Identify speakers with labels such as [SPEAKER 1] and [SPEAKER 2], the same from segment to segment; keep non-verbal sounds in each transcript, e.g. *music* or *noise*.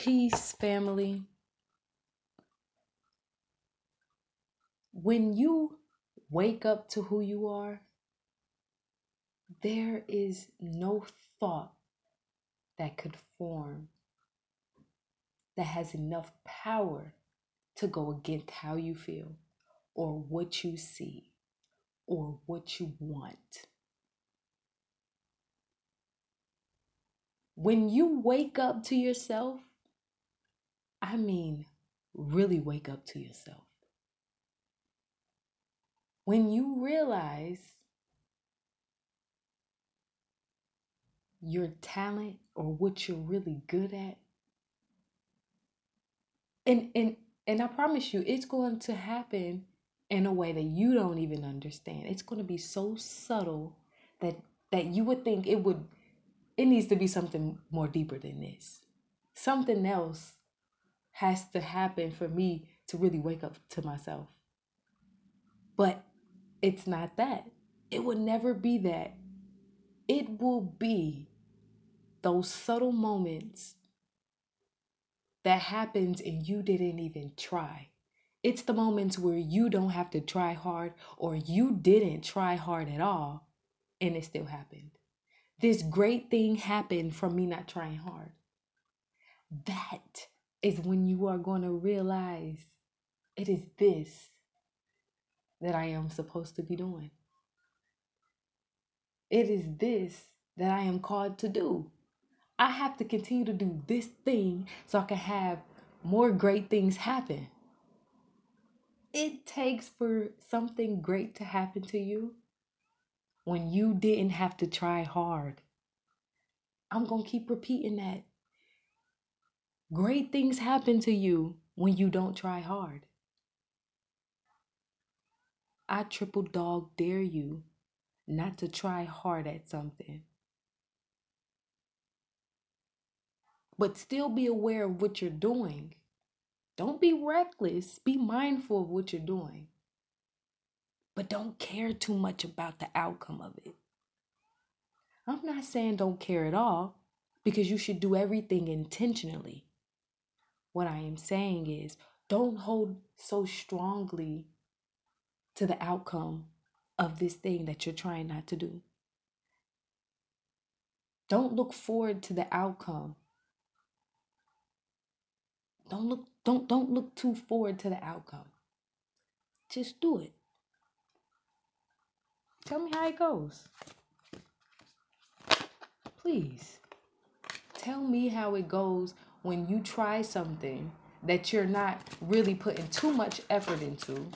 [SPEAKER 1] Peace, family. When you wake up to who you are, there is no thought that could form that has enough power to go against how you feel or what you see or what you want. When you wake up to yourself, I mean, really wake up to yourself. When you realize your talent or what you're really good at, and and and I promise you, it's going to happen in a way that you don't even understand. It's going to be so subtle that that you would think it would it needs to be something more deeper than this. Something else has to happen for me to really wake up to myself. But it's not that. It will never be that. It will be those subtle moments that happens and you didn't even try. It's the moments where you don't have to try hard or you didn't try hard at all and it still happened. This great thing happened from me not trying hard. That is when you are going to realize it is this that I am supposed to be doing. It is this that I am called to do. I have to continue to do this thing so I can have more great things happen. It takes for something great to happen to you when you didn't have to try hard. I'm going to keep repeating that. Great things happen to you when you don't try hard. I triple dog dare you not to try hard at something. But still be aware of what you're doing. Don't be reckless. Be mindful of what you're doing. But don't care too much about the outcome of it. I'm not saying don't care at all because you should do everything intentionally. What I am saying is don't hold so strongly to the outcome of this thing that you're trying not to do. Don't look forward to the outcome. Don't look don't don't look too forward to the outcome. Just do it. Tell me how it goes. Please. Tell me how it goes when you try something that you're not really putting too much effort into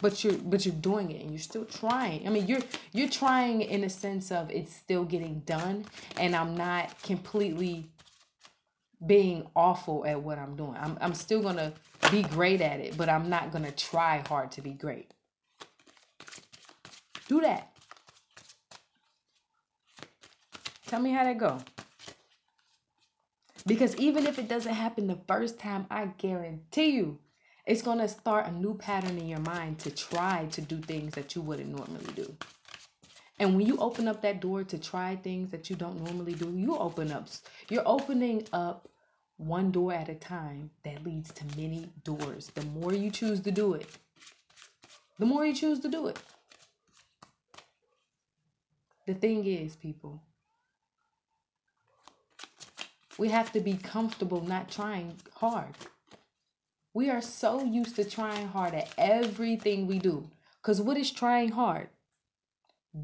[SPEAKER 1] but you're but you're doing it and you're still trying. I mean you're you're trying in a sense of it's still getting done and i'm not completely being awful at what i'm doing. I'm, I'm still gonna be great at it but i'm not gonna try hard to be great. Do that. Tell me how that go because even if it doesn't happen the first time i guarantee you it's going to start a new pattern in your mind to try to do things that you wouldn't normally do. And when you open up that door to try things that you don't normally do, you open up, you're opening up one door at a time that leads to many doors. The more you choose to do it, the more you choose to do it. The thing is, people, we have to be comfortable not trying hard. We are so used to trying hard at everything we do. Because what is trying hard?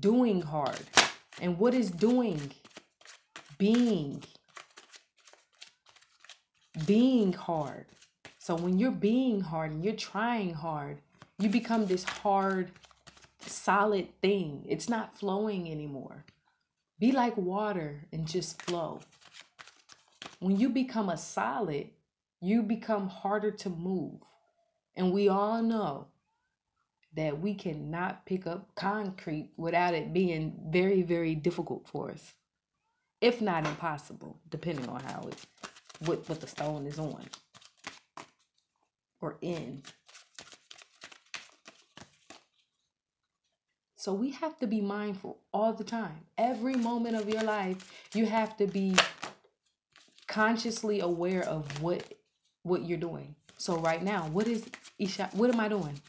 [SPEAKER 1] Doing hard. And what is doing? Being. Being hard. So when you're being hard and you're trying hard, you become this hard, solid thing. It's not flowing anymore. Be like water and just flow. When you become a solid, you become harder to move. And we all know that we cannot pick up concrete without it being very, very difficult for us. If not impossible, depending on how it what, what the stone is on or in. So we have to be mindful all the time. Every moment of your life, you have to be consciously aware of what what you're doing. So right now, what is Isha? What am I doing?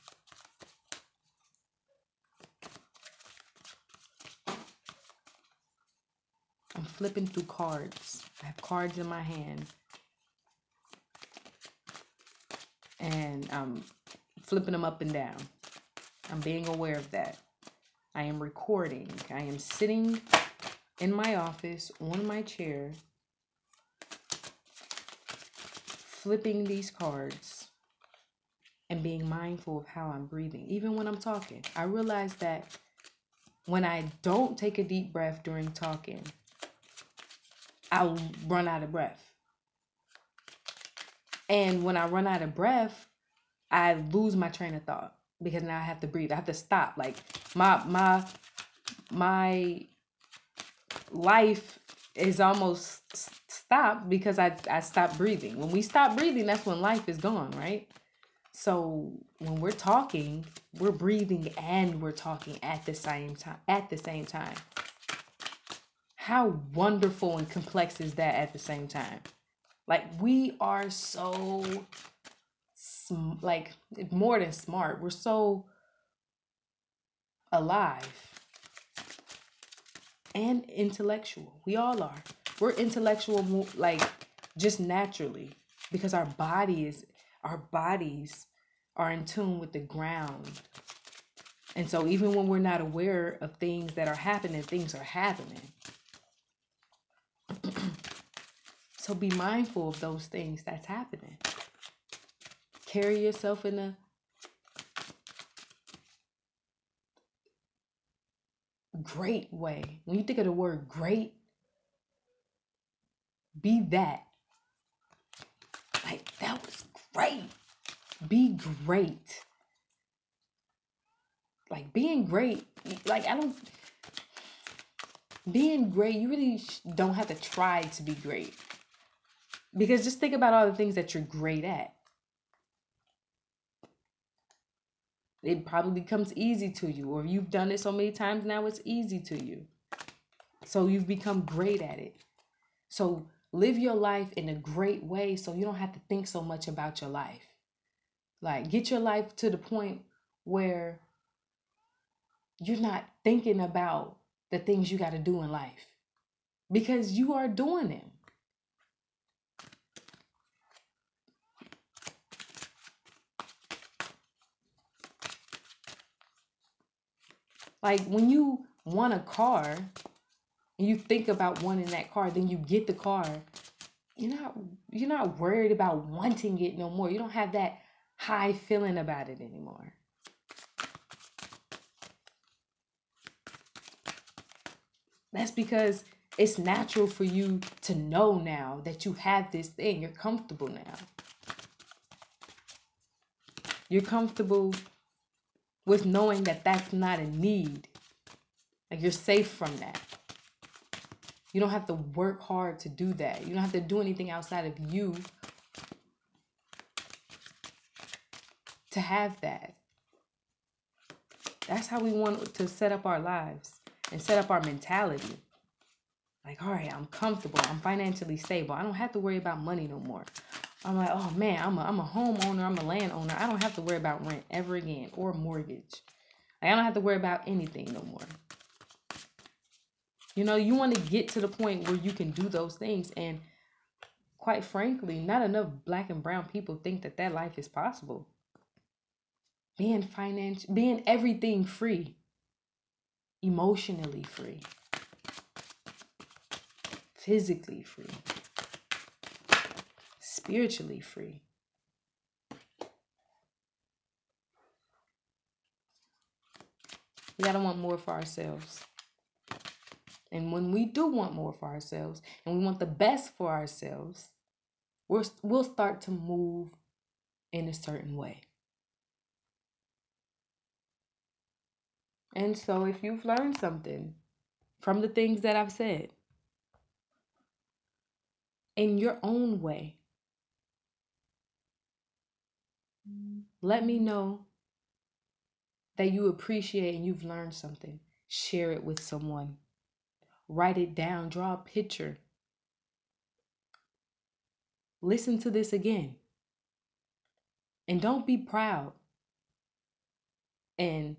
[SPEAKER 1] I'm flipping through cards. I have cards in my hand, and I'm flipping them up and down. I'm being aware of that. I am recording. I am sitting in my office on my chair, flipping these cards and being mindful of how I'm breathing, even when I'm talking. I realize that when I don't take a deep breath during talking, I'll run out of breath. And when I run out of breath, I lose my train of thought because now I have to breathe. I have to stop. Like my my my life is almost stopped because I I stopped breathing. When we stop breathing, that's when life is gone, right? So when we're talking, we're breathing and we're talking at the same time. At the same time. How wonderful and complex is that at the same time? Like we are so sm- like more than smart. We're so alive and intellectual. We all are. We're intellectual like just naturally because our body is our bodies are in tune with the ground. And so even when we're not aware of things that are happening, things are happening. *clears throat* so be mindful of those things that's happening. Carry yourself in a great way. When you think of the word great, be that. Like, that was great. Be great. Like, being great, like, I don't, being great, you really don't have to try to be great. Because just think about all the things that you're great at. It probably becomes easy to you, or you've done it so many times now it's easy to you. So you've become great at it. So live your life in a great way so you don't have to think so much about your life. Like, get your life to the point where you're not thinking about the things you got to do in life because you are doing them. Like when you want a car you think about wanting that car, then you get the car. You're not you're not worried about wanting it no more. You don't have that high feeling about it anymore. That's because it's natural for you to know now that you have this thing. You're comfortable now. You're comfortable with knowing that that's not a need. Like you're safe from that. You don't have to work hard to do that. You don't have to do anything outside of you to have that. That's how we want to set up our lives and set up our mentality. Like, all right, I'm comfortable. I'm financially stable. I don't have to worry about money no more. I'm like, oh man, I'm a, I'm a homeowner. I'm a landowner. I don't have to worry about rent ever again or mortgage. Like, I don't have to worry about anything no more. You know, you want to get to the point where you can do those things. And quite frankly, not enough black and brown people think that that life is possible. Being financial, being everything free, emotionally free, physically free, spiritually free. We gotta want more for ourselves. And when we do want more for ourselves and we want the best for ourselves, we're, we'll start to move in a certain way. And so, if you've learned something from the things that I've said in your own way, let me know that you appreciate and you've learned something. Share it with someone. Write it down, draw a picture. listen to this again. And don't be proud and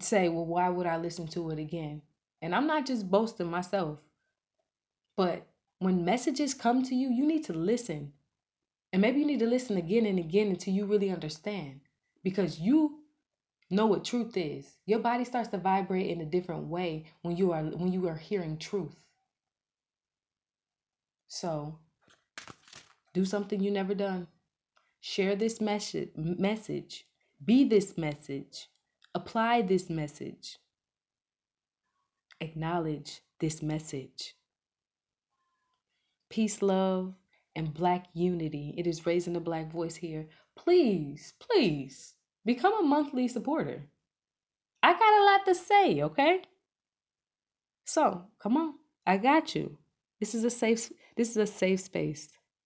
[SPEAKER 1] say, well, why would I listen to it again? And I'm not just boasting myself, but when messages come to you, you need to listen. And maybe you need to listen again and again until you really understand because you know what truth is. Your body starts to vibrate in a different way when you are when you are hearing truth. So, do something you never done. Share this message message. Be this message. Apply this message. Acknowledge this message. Peace, love, and black unity. It is raising the black voice here. Please, please become a monthly supporter. I got a lot to say, okay? So, come on. I got you. This is a safe this is a safe space.